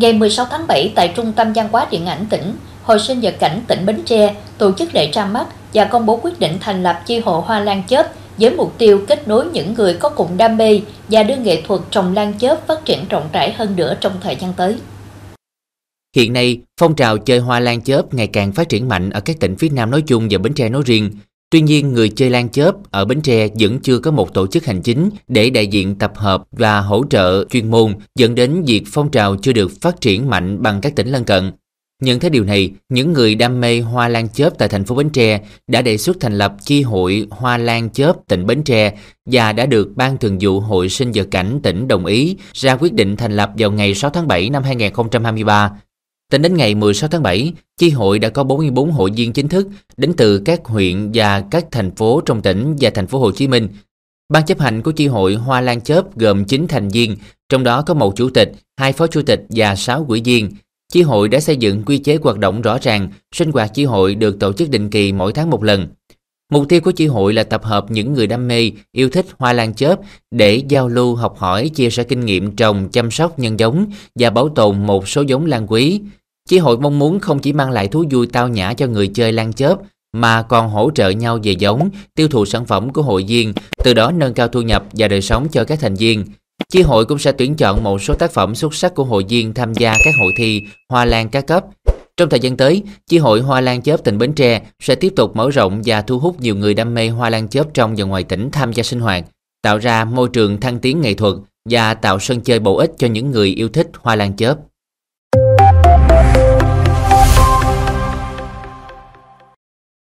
Ngày 16 tháng 7 tại Trung tâm Văn hóa Điện ảnh tỉnh, Hội sinh vật cảnh tỉnh Bến Tre tổ chức lễ ra mắt và công bố quyết định thành lập chi hội hoa lan chớp với mục tiêu kết nối những người có cùng đam mê và đưa nghệ thuật trồng lan chớp phát triển rộng rãi hơn nữa trong thời gian tới. Hiện nay, phong trào chơi hoa lan chớp ngày càng phát triển mạnh ở các tỉnh phía Nam nói chung và Bến Tre nói riêng. Tuy nhiên, người chơi lan chớp ở Bến Tre vẫn chưa có một tổ chức hành chính để đại diện tập hợp và hỗ trợ chuyên môn dẫn đến việc phong trào chưa được phát triển mạnh bằng các tỉnh lân cận. Nhận thấy điều này, những người đam mê hoa lan chớp tại thành phố Bến Tre đã đề xuất thành lập chi hội hoa lan chớp tỉnh Bến Tre và đã được Ban Thường vụ Hội sinh vật cảnh tỉnh đồng ý ra quyết định thành lập vào ngày 6 tháng 7 năm 2023. Tính đến ngày 16 tháng 7, chi hội đã có 44 hội viên chính thức đến từ các huyện và các thành phố trong tỉnh và thành phố Hồ Chí Minh. Ban chấp hành của chi hội Hoa Lan Chớp gồm 9 thành viên, trong đó có một chủ tịch, hai phó chủ tịch và 6 quỹ viên. Chi hội đã xây dựng quy chế hoạt động rõ ràng, sinh hoạt chi hội được tổ chức định kỳ mỗi tháng một lần. Mục tiêu của chi hội là tập hợp những người đam mê, yêu thích hoa lan chớp để giao lưu, học hỏi, chia sẻ kinh nghiệm trồng, chăm sóc nhân giống và bảo tồn một số giống lan quý. Chi hội mong muốn không chỉ mang lại thú vui tao nhã cho người chơi lan chớp mà còn hỗ trợ nhau về giống, tiêu thụ sản phẩm của hội viên, từ đó nâng cao thu nhập và đời sống cho các thành viên. Chi hội cũng sẽ tuyển chọn một số tác phẩm xuất sắc của hội viên tham gia các hội thi hoa lan các cấp. Trong thời gian tới, Chi hội Hoa Lan Chớp tỉnh Bến Tre sẽ tiếp tục mở rộng và thu hút nhiều người đam mê hoa lan chớp trong và ngoài tỉnh tham gia sinh hoạt, tạo ra môi trường thăng tiến nghệ thuật và tạo sân chơi bổ ích cho những người yêu thích hoa lan chớp.